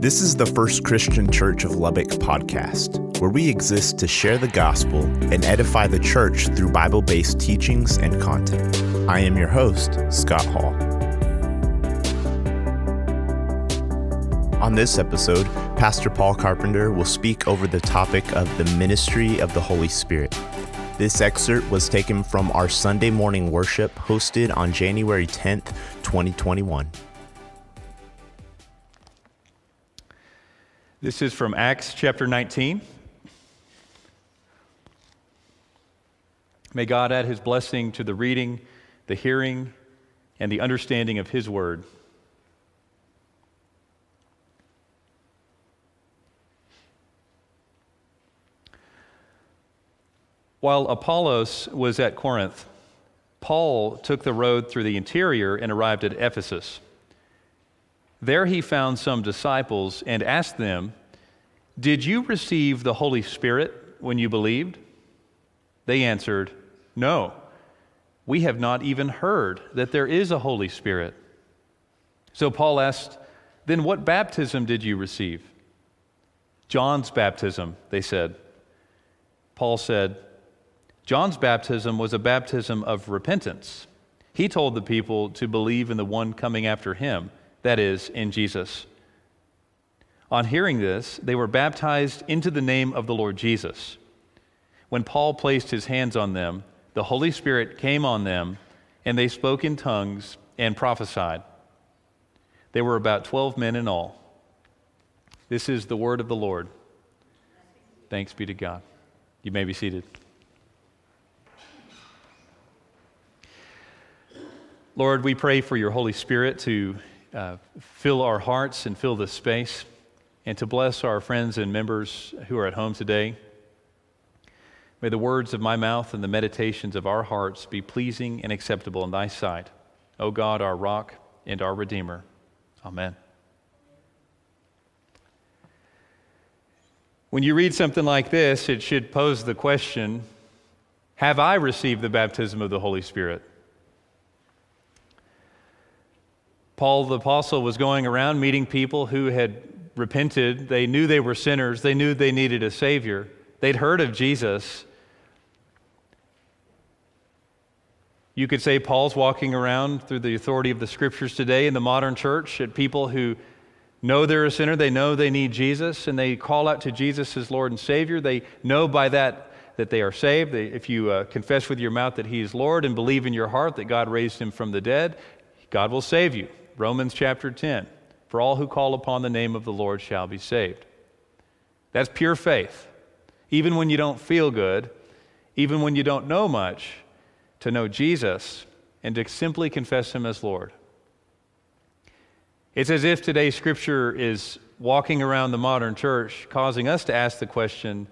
This is the First Christian Church of Lubbock podcast, where we exist to share the gospel and edify the church through Bible based teachings and content. I am your host, Scott Hall. On this episode, Pastor Paul Carpenter will speak over the topic of the ministry of the Holy Spirit. This excerpt was taken from our Sunday morning worship hosted on January 10th, 2021. This is from Acts chapter 19. May God add his blessing to the reading, the hearing, and the understanding of his word. While Apollos was at Corinth, Paul took the road through the interior and arrived at Ephesus. There he found some disciples and asked them, Did you receive the Holy Spirit when you believed? They answered, No, we have not even heard that there is a Holy Spirit. So Paul asked, Then what baptism did you receive? John's baptism, they said. Paul said, John's baptism was a baptism of repentance. He told the people to believe in the one coming after him that is, in Jesus. On hearing this, they were baptized into the name of the Lord Jesus. When Paul placed his hands on them, the Holy Spirit came on them, and they spoke in tongues and prophesied. There were about 12 men in all. This is the word of the Lord. Thanks be to God. You may be seated. Lord, we pray for your Holy Spirit to uh, fill our hearts and fill this space, and to bless our friends and members who are at home today. May the words of my mouth and the meditations of our hearts be pleasing and acceptable in thy sight, O God, our rock and our Redeemer. Amen. When you read something like this, it should pose the question Have I received the baptism of the Holy Spirit? Paul the Apostle was going around meeting people who had repented. They knew they were sinners, they knew they needed a Savior. They'd heard of Jesus. You could say Paul's walking around through the authority of the scriptures today in the modern church at people who know they're a sinner, they know they need Jesus, and they call out to Jesus as Lord and Savior. They know by that that they are saved. They, if you uh, confess with your mouth that He is Lord and believe in your heart that God raised Him from the dead, God will save you. Romans chapter 10. For all who call upon the name of the Lord shall be saved. That's pure faith. Even when you don't feel good, even when you don't know much, to know Jesus and to simply confess Him as Lord. It's as if today's scripture is walking around the modern church, causing us to ask the question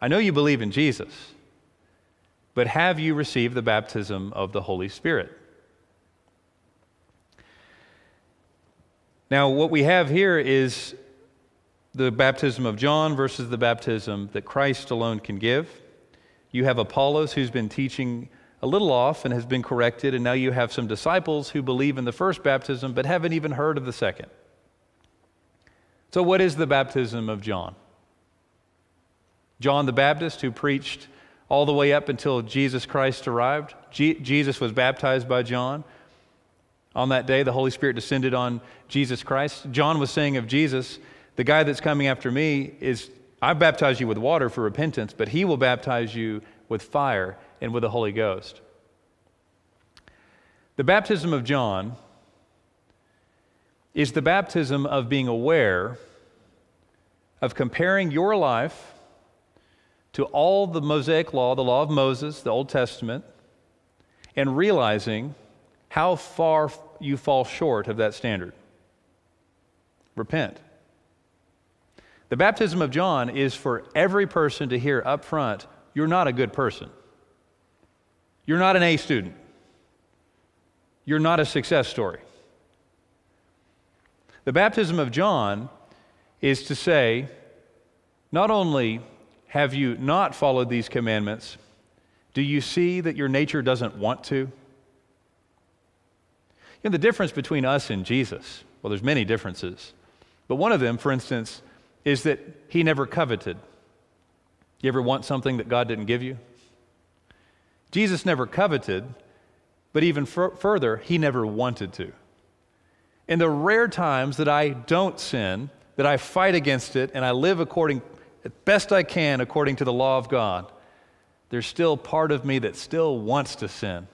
I know you believe in Jesus, but have you received the baptism of the Holy Spirit? Now, what we have here is the baptism of John versus the baptism that Christ alone can give. You have Apollos who's been teaching a little off and has been corrected, and now you have some disciples who believe in the first baptism but haven't even heard of the second. So, what is the baptism of John? John the Baptist, who preached all the way up until Jesus Christ arrived. Je- Jesus was baptized by John. On that day, the Holy Spirit descended on Jesus Christ. John was saying of Jesus, the guy that's coming after me is, I baptize you with water for repentance, but he will baptize you with fire and with the Holy Ghost. The baptism of John is the baptism of being aware of comparing your life to all the Mosaic law, the law of Moses, the Old Testament, and realizing how far you fall short of that standard. Repent. The baptism of John is for every person to hear up front you're not a good person. You're not an A student. You're not a success story. The baptism of John is to say, not only have you not followed these commandments, do you see that your nature doesn't want to? Know, the difference between us and Jesus, well, there's many differences. But one of them, for instance, is that he never coveted. You ever want something that God didn't give you? Jesus never coveted, but even f- further, he never wanted to. In the rare times that I don't sin, that I fight against it, and I live according, best I can, according to the law of God, there's still part of me that still wants to sin.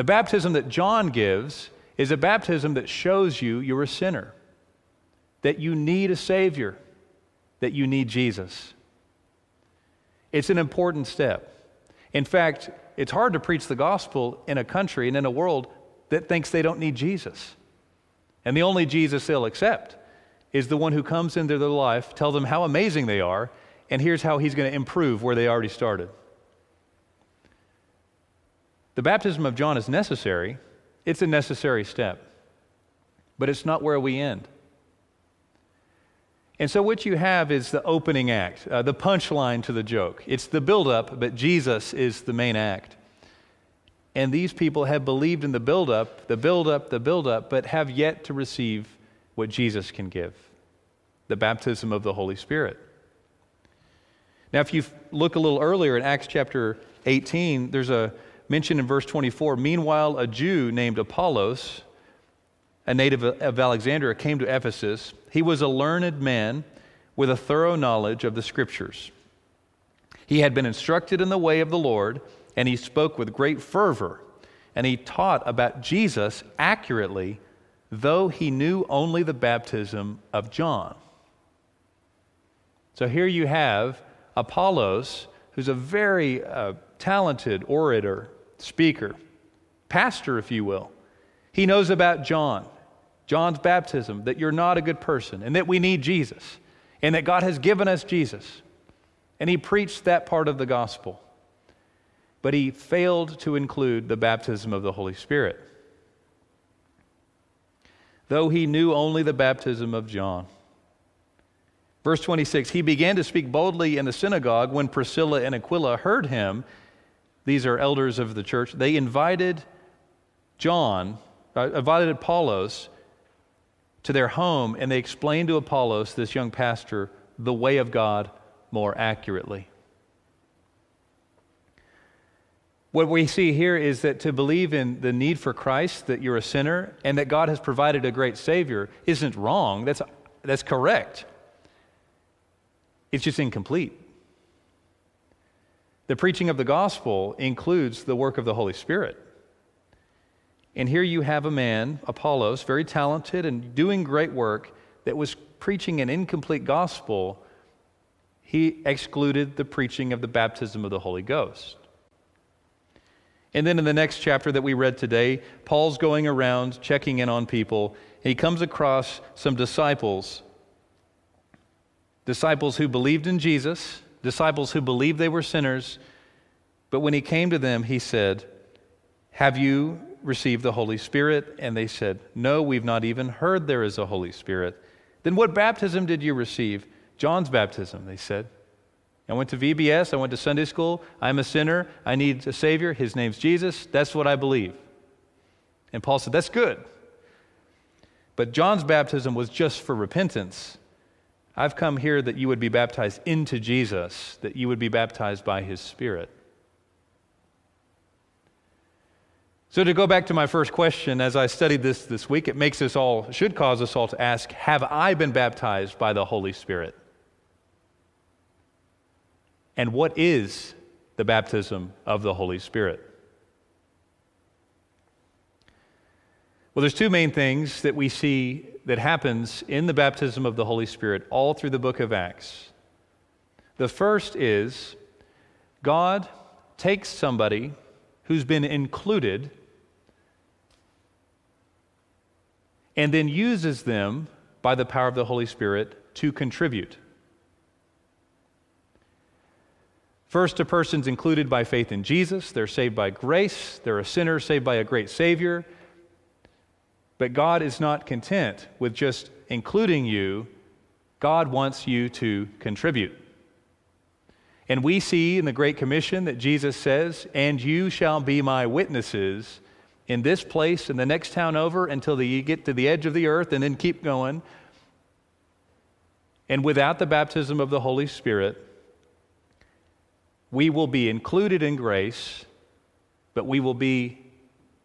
The baptism that John gives is a baptism that shows you you're a sinner, that you need a Savior, that you need Jesus. It's an important step. In fact, it's hard to preach the gospel in a country and in a world that thinks they don't need Jesus. And the only Jesus they'll accept is the one who comes into their life, tell them how amazing they are, and here's how he's going to improve where they already started. The baptism of John is necessary, it's a necessary step, but it's not where we end. And so, what you have is the opening act, uh, the punchline to the joke. It's the buildup, but Jesus is the main act. And these people have believed in the buildup, the buildup, the buildup, but have yet to receive what Jesus can give the baptism of the Holy Spirit. Now, if you look a little earlier in Acts chapter 18, there's a mention in verse 24. Meanwhile, a Jew named Apollos, a native of Alexandria, came to Ephesus. He was a learned man with a thorough knowledge of the scriptures. He had been instructed in the way of the Lord, and he spoke with great fervor, and he taught about Jesus accurately, though he knew only the baptism of John. So here you have Apollos, who's a very uh, talented orator, speaker, pastor, if you will. He knows about John, John's baptism, that you're not a good person and that we need Jesus and that God has given us Jesus. And he preached that part of the gospel. But he failed to include the baptism of the Holy Spirit. Though he knew only the baptism of John. Verse 26 He began to speak boldly in the synagogue when Priscilla and Aquila heard him. These are elders of the church. They invited John, uh, invited Apollos to their home, and they explained to Apollos, this young pastor, the way of God more accurately. What we see here is that to believe in the need for Christ, that you're a sinner, and that God has provided a great Savior isn't wrong. That's, that's correct. It's just incomplete. The preaching of the gospel includes the work of the Holy Spirit. And here you have a man, Apollos, very talented and doing great work, that was preaching an incomplete gospel. He excluded the preaching of the baptism of the Holy Ghost. And then in the next chapter that we read today, Paul's going around checking in on people. He comes across some disciples disciples who believed in Jesus, disciples who believed they were sinners. But when he came to them, he said, Have you received the Holy Spirit? And they said, No, we've not even heard there is a Holy Spirit. Then what baptism did you receive? John's baptism, they said. I went to VBS, I went to Sunday school. I'm a sinner. I need a Savior. His name's Jesus. That's what I believe. And Paul said, That's good. But John's baptism was just for repentance. I've come here that you would be baptized into Jesus, that you would be baptized by his Spirit. So, to go back to my first question, as I studied this this week, it makes us all, should cause us all to ask Have I been baptized by the Holy Spirit? And what is the baptism of the Holy Spirit? Well, there's two main things that we see that happens in the baptism of the Holy Spirit all through the book of Acts. The first is God takes somebody who's been included and then uses them by the power of the Holy Spirit to contribute. First, a person's included by faith in Jesus. They're saved by grace. They're a sinner saved by a great Savior. But God is not content with just including you, God wants you to contribute. And we see in the Great Commission that Jesus says, And you shall be my witnesses in this place and the next town over until you get to the edge of the earth and then keep going. And without the baptism of the Holy Spirit, we will be included in grace, but we will be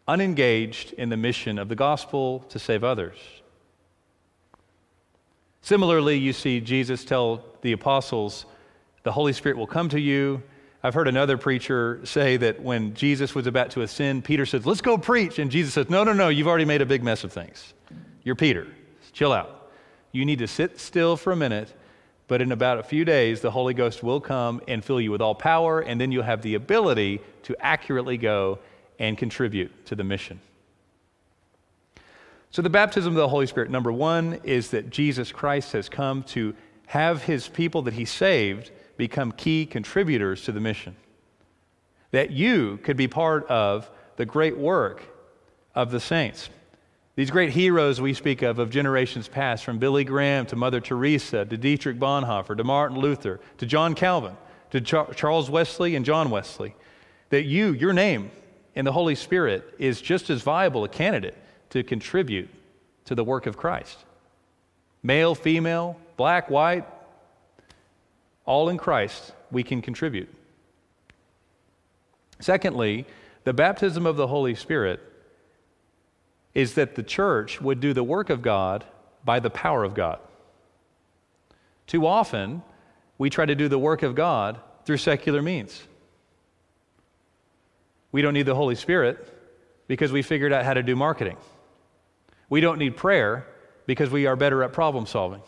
unengaged in the mission of the gospel to save others. Similarly, you see Jesus tell the apostles, The Holy Spirit will come to you. I've heard another preacher say that when Jesus was about to ascend, Peter says, Let's go preach. And Jesus says, No, no, no, you've already made a big mess of things. You're Peter. Chill out. You need to sit still for a minute, but in about a few days, the Holy Ghost will come and fill you with all power, and then you'll have the ability to accurately go and contribute to the mission. So, the baptism of the Holy Spirit, number one, is that Jesus Christ has come to have his people that he saved become key contributors to the mission. That you could be part of the great work of the saints. These great heroes we speak of, of generations past, from Billy Graham to Mother Teresa to Dietrich Bonhoeffer to Martin Luther to John Calvin to Charles Wesley and John Wesley, that you, your name, and the Holy Spirit is just as viable a candidate to contribute to the work of Christ. Male, female, black, white, all in Christ, we can contribute. Secondly, the baptism of the Holy Spirit is that the church would do the work of God by the power of God. Too often, we try to do the work of God through secular means. We don't need the Holy Spirit because we figured out how to do marketing. We don't need prayer because we are better at problem solving.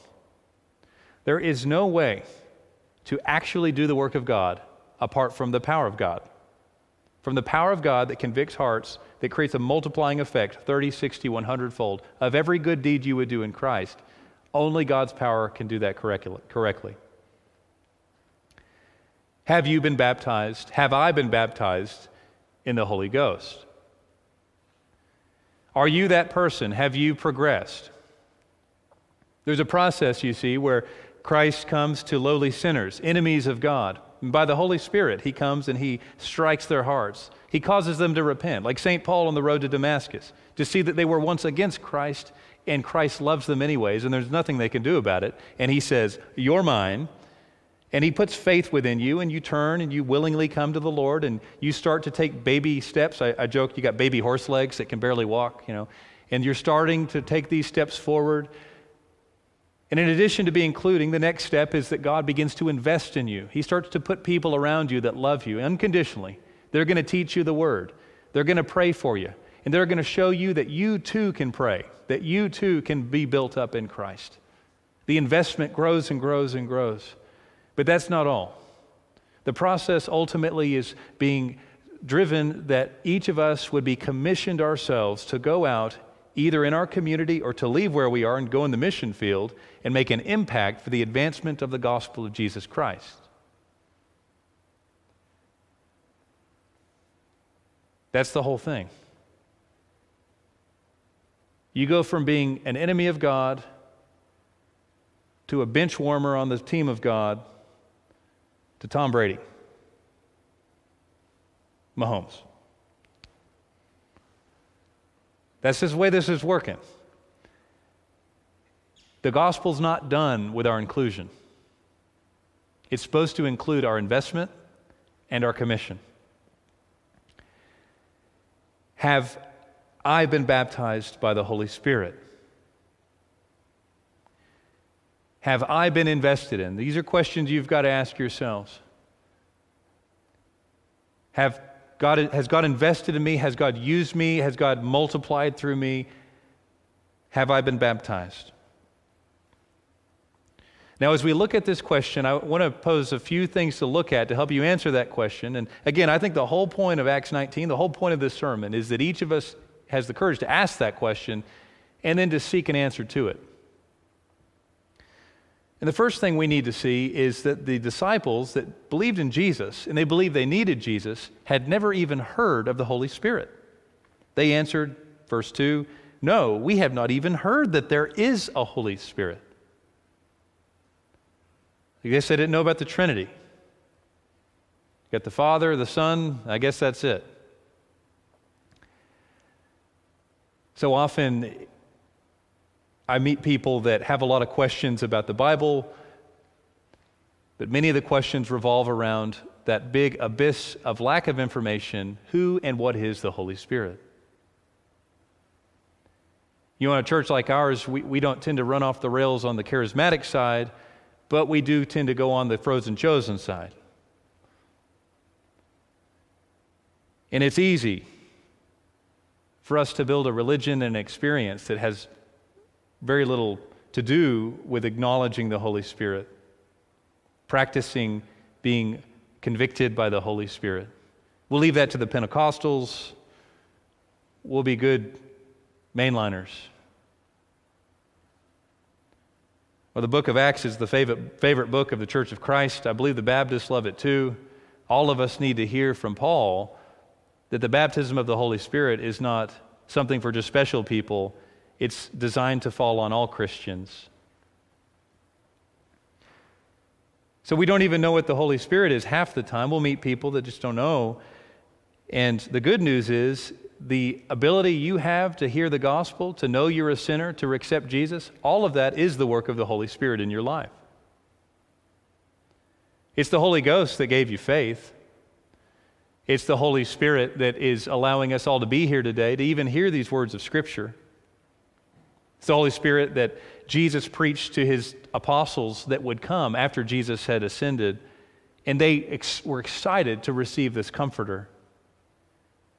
There is no way to actually do the work of God apart from the power of God. From the power of God that convicts hearts, that creates a multiplying effect, 30, 60, 100 fold, of every good deed you would do in Christ, only God's power can do that correctly. Have you been baptized? Have I been baptized in the Holy Ghost? Are you that person? Have you progressed? There's a process, you see, where Christ comes to lowly sinners, enemies of God. And by the Holy Spirit, he comes and he strikes their hearts. He causes them to repent, like St. Paul on the road to Damascus, to see that they were once against Christ and Christ loves them anyways, and there's nothing they can do about it. And he says, You're mine. And he puts faith within you, and you turn and you willingly come to the Lord, and you start to take baby steps. I, I joke you got baby horse legs that can barely walk, you know, and you're starting to take these steps forward. And in addition to be including, the next step is that God begins to invest in you. He starts to put people around you that love you unconditionally. They're going to teach you the word, they're going to pray for you, and they're going to show you that you too can pray, that you too can be built up in Christ. The investment grows and grows and grows. But that's not all. The process ultimately is being driven that each of us would be commissioned ourselves to go out either in our community or to leave where we are and go in the mission field and make an impact for the advancement of the gospel of Jesus Christ. That's the whole thing. You go from being an enemy of God to a bench warmer on the team of God to Tom Brady, Mahomes. That's just the way this is working. The gospel's not done with our inclusion. It's supposed to include our investment and our commission. Have I been baptized by the Holy Spirit? Have I been invested in? These are questions you've got to ask yourselves. Have God, has God invested in me? Has God used me? Has God multiplied through me? Have I been baptized? Now, as we look at this question, I want to pose a few things to look at to help you answer that question. And again, I think the whole point of Acts 19, the whole point of this sermon, is that each of us has the courage to ask that question and then to seek an answer to it. And the first thing we need to see is that the disciples that believed in Jesus and they believed they needed Jesus had never even heard of the Holy Spirit. They answered, verse 2, No, we have not even heard that there is a Holy Spirit. I guess they didn't know about the Trinity. You got the Father, the Son, I guess that's it. So often, I meet people that have a lot of questions about the Bible, but many of the questions revolve around that big abyss of lack of information who and what is the Holy Spirit? You know, in a church like ours, we, we don't tend to run off the rails on the charismatic side, but we do tend to go on the frozen chosen side. And it's easy for us to build a religion and experience that has very little to do with acknowledging the Holy Spirit, practicing being convicted by the Holy Spirit. We'll leave that to the Pentecostals. We'll be good mainliners. Well, the book of Acts is the favorite, favorite book of the Church of Christ. I believe the Baptists love it too. All of us need to hear from Paul that the baptism of the Holy Spirit is not something for just special people, it's designed to fall on all Christians. So we don't even know what the Holy Spirit is half the time. We'll meet people that just don't know. And the good news is the ability you have to hear the gospel, to know you're a sinner, to accept Jesus, all of that is the work of the Holy Spirit in your life. It's the Holy Ghost that gave you faith. It's the Holy Spirit that is allowing us all to be here today, to even hear these words of Scripture. It's the Holy Spirit that Jesus preached to his apostles that would come after Jesus had ascended, and they ex- were excited to receive this comforter,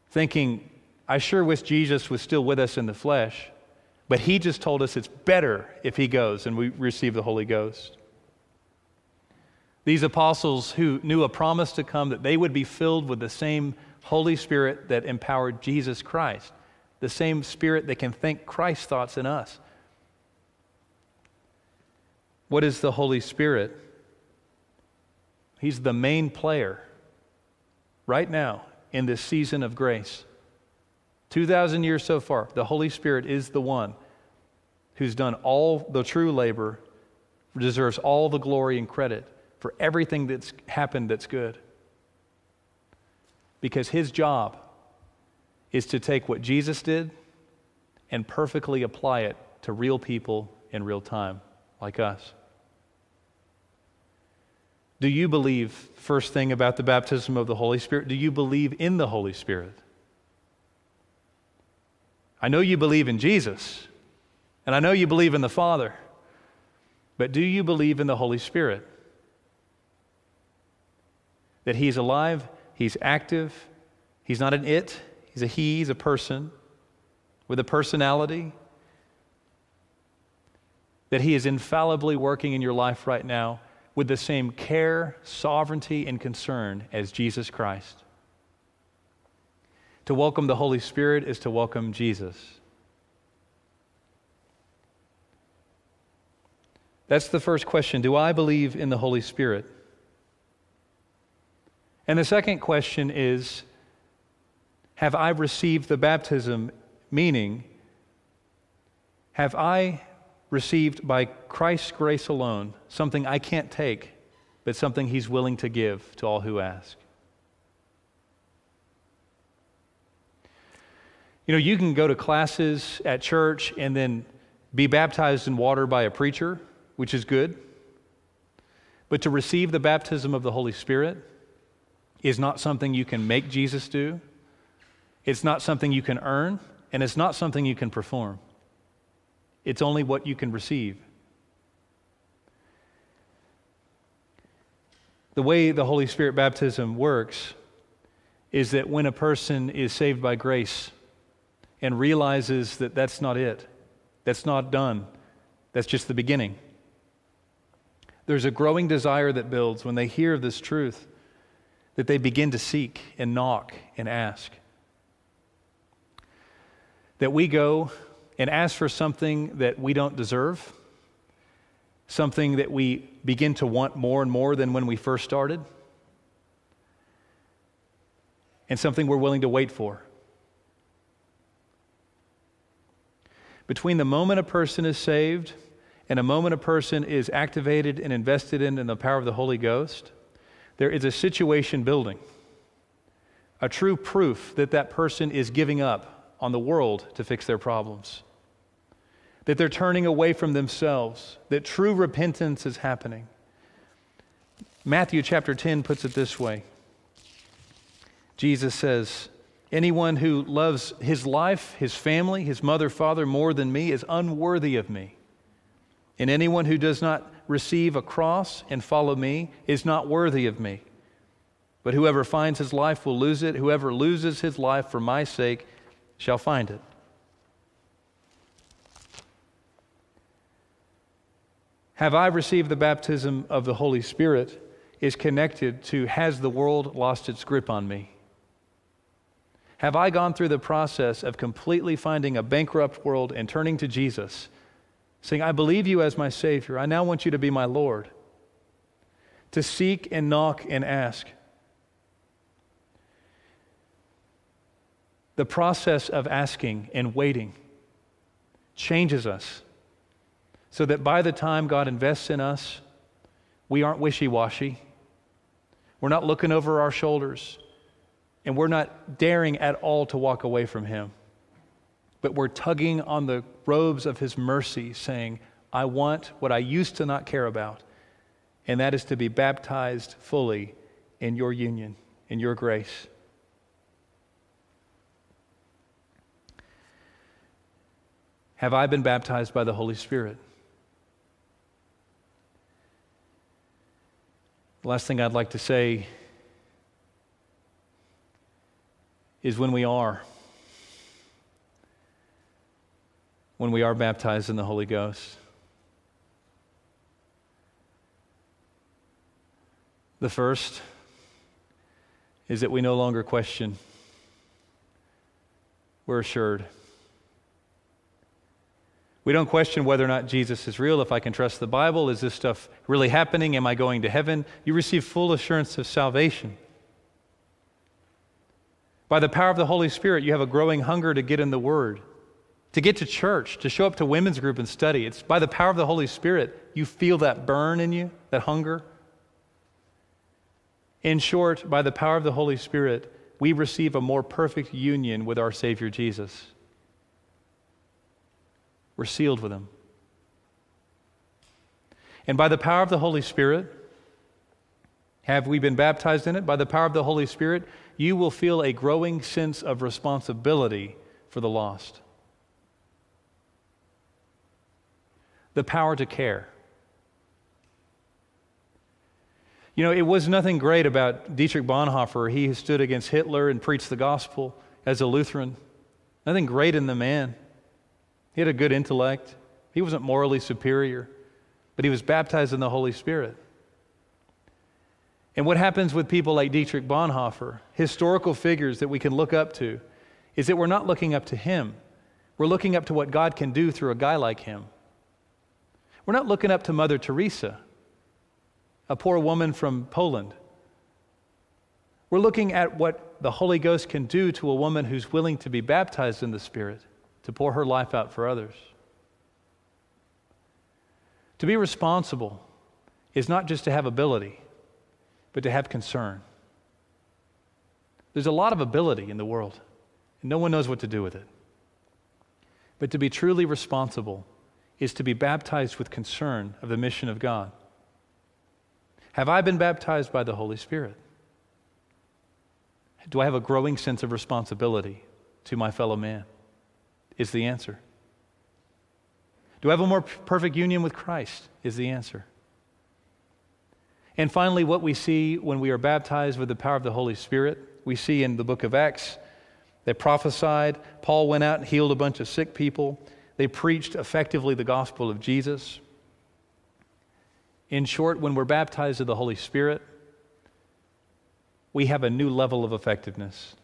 thinking, I sure wish Jesus was still with us in the flesh, but he just told us it's better if he goes and we receive the Holy Ghost. These apostles who knew a promise to come that they would be filled with the same Holy Spirit that empowered Jesus Christ, the same Spirit that can think Christ's thoughts in us. What is the Holy Spirit? He's the main player right now in this season of grace. 2,000 years so far, the Holy Spirit is the one who's done all the true labor, deserves all the glory and credit for everything that's happened that's good. Because his job is to take what Jesus did and perfectly apply it to real people in real time, like us. Do you believe, first thing about the baptism of the Holy Spirit, do you believe in the Holy Spirit? I know you believe in Jesus, and I know you believe in the Father, but do you believe in the Holy Spirit? that he's alive, he's active, he's not an it, he's a he, he's a person with a personality, that he is infallibly working in your life right now with the same care, sovereignty, and concern as Jesus Christ. To welcome the Holy Spirit is to welcome Jesus. That's the first question. Do I believe in the Holy Spirit? And the second question is Have I received the baptism? Meaning, have I received by Christ's grace alone something I can't take, but something He's willing to give to all who ask? You know, you can go to classes at church and then be baptized in water by a preacher, which is good. But to receive the baptism of the Holy Spirit, is not something you can make Jesus do, it's not something you can earn, and it's not something you can perform. It's only what you can receive. The way the Holy Spirit baptism works is that when a person is saved by grace and realizes that that's not it, that's not done, that's just the beginning. There's a growing desire that builds when they hear this truth that they begin to seek and knock and ask. That we go and ask for something that we don't deserve, something that we begin to want more and more than when we first started, and something we're willing to wait for. Between the moment a person is saved and a moment a person is activated and invested in, in the power of the Holy Ghost, there is a situation building, a true proof that that person is giving up on the world to fix their problems. That they're turning away from themselves, that true repentance is happening. Matthew chapter 10 puts it this way Jesus says, Anyone who loves his life, his family, his mother, father more than me is unworthy of me. And anyone who does not receive a cross and follow me is not worthy of me. But whoever finds his life will lose it. Whoever loses his life for my sake shall find it. Have I received the baptism of the Holy Spirit is connected to Has the world lost its grip on me? Have I gone through the process of completely finding a bankrupt world and turning to Jesus, saying, I believe you as my Savior. I now want you to be my Lord. To seek and knock and ask. The process of asking and waiting changes us so that by the time God invests in us, we aren't wishy washy. We're not looking over our shoulders, and we're not daring at all to walk away from Him. But we're tugging on the robes of His mercy, saying, I want what I used to not care about, and that is to be baptized fully in your union, in your grace. Have I been baptized by the Holy Spirit? The last thing I'd like to say is when we are, when we are baptized in the Holy Ghost. The first is that we no longer question, we're assured. We don't question whether or not Jesus is real, if I can trust the Bible. Is this stuff really happening? Am I going to heaven? You receive full assurance of salvation. By the power of the Holy Spirit, you have a growing hunger to get in the Word, to get to church, to show up to women's group and study. It's by the power of the Holy Spirit you feel that burn in you, that hunger. In short, by the power of the Holy Spirit, we receive a more perfect union with our Savior Jesus. We're sealed with Him. And by the power of the Holy Spirit, have we been baptized in it? By the power of the Holy Spirit, you will feel a growing sense of responsibility for the lost. The power to care. You know, it was nothing great about Dietrich Bonhoeffer. He stood against Hitler and preached the gospel as a Lutheran. Nothing great in the man. He had a good intellect. He wasn't morally superior, but he was baptized in the Holy Spirit. And what happens with people like Dietrich Bonhoeffer, historical figures that we can look up to, is that we're not looking up to him. We're looking up to what God can do through a guy like him. We're not looking up to Mother Teresa, a poor woman from Poland. We're looking at what the Holy Ghost can do to a woman who's willing to be baptized in the Spirit to pour her life out for others. To be responsible is not just to have ability, but to have concern. There's a lot of ability in the world, and no one knows what to do with it. But to be truly responsible is to be baptized with concern of the mission of God. Have I been baptized by the Holy Spirit? Do I have a growing sense of responsibility to my fellow man? Is the answer. Do I have a more perfect union with Christ? Is the answer. And finally, what we see when we are baptized with the power of the Holy Spirit, we see in the book of Acts, they prophesied. Paul went out and healed a bunch of sick people. They preached effectively the gospel of Jesus. In short, when we're baptized with the Holy Spirit, we have a new level of effectiveness.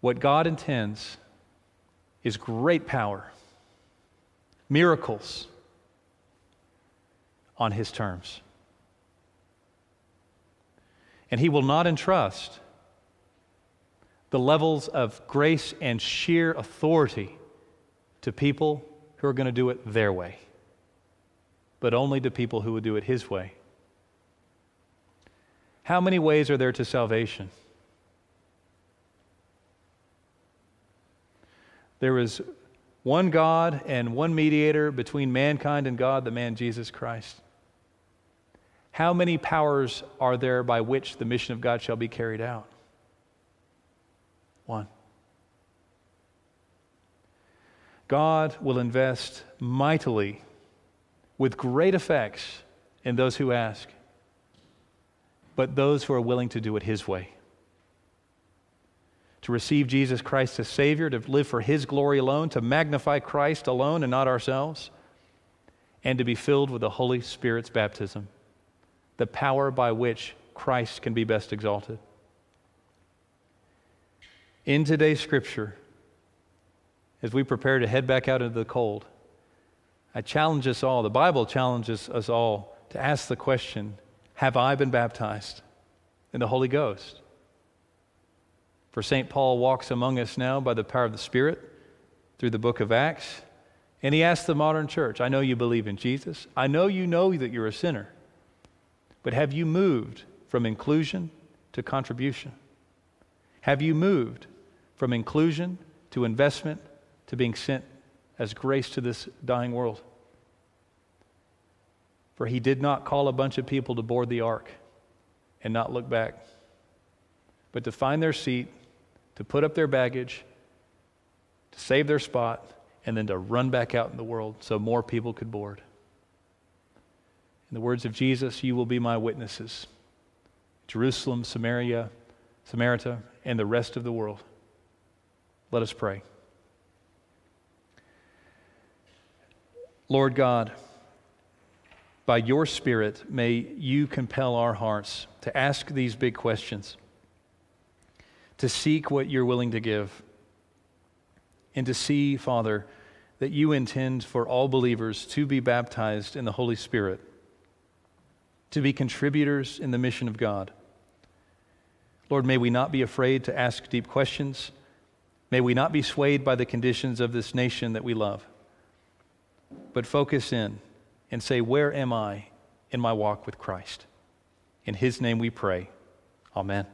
What God intends is great power, miracles on His terms. And He will not entrust the levels of grace and sheer authority to people who are going to do it their way, but only to people who would do it His way. How many ways are there to salvation? There is one God and one mediator between mankind and God, the man Jesus Christ. How many powers are there by which the mission of God shall be carried out? One. God will invest mightily with great effects in those who ask, but those who are willing to do it His way. To receive Jesus Christ as Savior, to live for His glory alone, to magnify Christ alone and not ourselves, and to be filled with the Holy Spirit's baptism, the power by which Christ can be best exalted. In today's scripture, as we prepare to head back out into the cold, I challenge us all, the Bible challenges us all to ask the question Have I been baptized in the Holy Ghost? For St. Paul walks among us now by the power of the Spirit through the book of Acts, and he asks the modern church, I know you believe in Jesus. I know you know that you're a sinner, but have you moved from inclusion to contribution? Have you moved from inclusion to investment to being sent as grace to this dying world. For he did not call a bunch of people to board the ark and not look back, but to find their seat, to put up their baggage, to save their spot, and then to run back out in the world so more people could board. In the words of Jesus, you will be my witnesses. Jerusalem, Samaria, Samaria, and the rest of the world. Let us pray. Lord God, by your Spirit, may you compel our hearts to ask these big questions, to seek what you're willing to give, and to see, Father, that you intend for all believers to be baptized in the Holy Spirit, to be contributors in the mission of God. Lord, may we not be afraid to ask deep questions. May we not be swayed by the conditions of this nation that we love but focus in and say, Where am I in my walk with Christ? In His name we pray. Amen.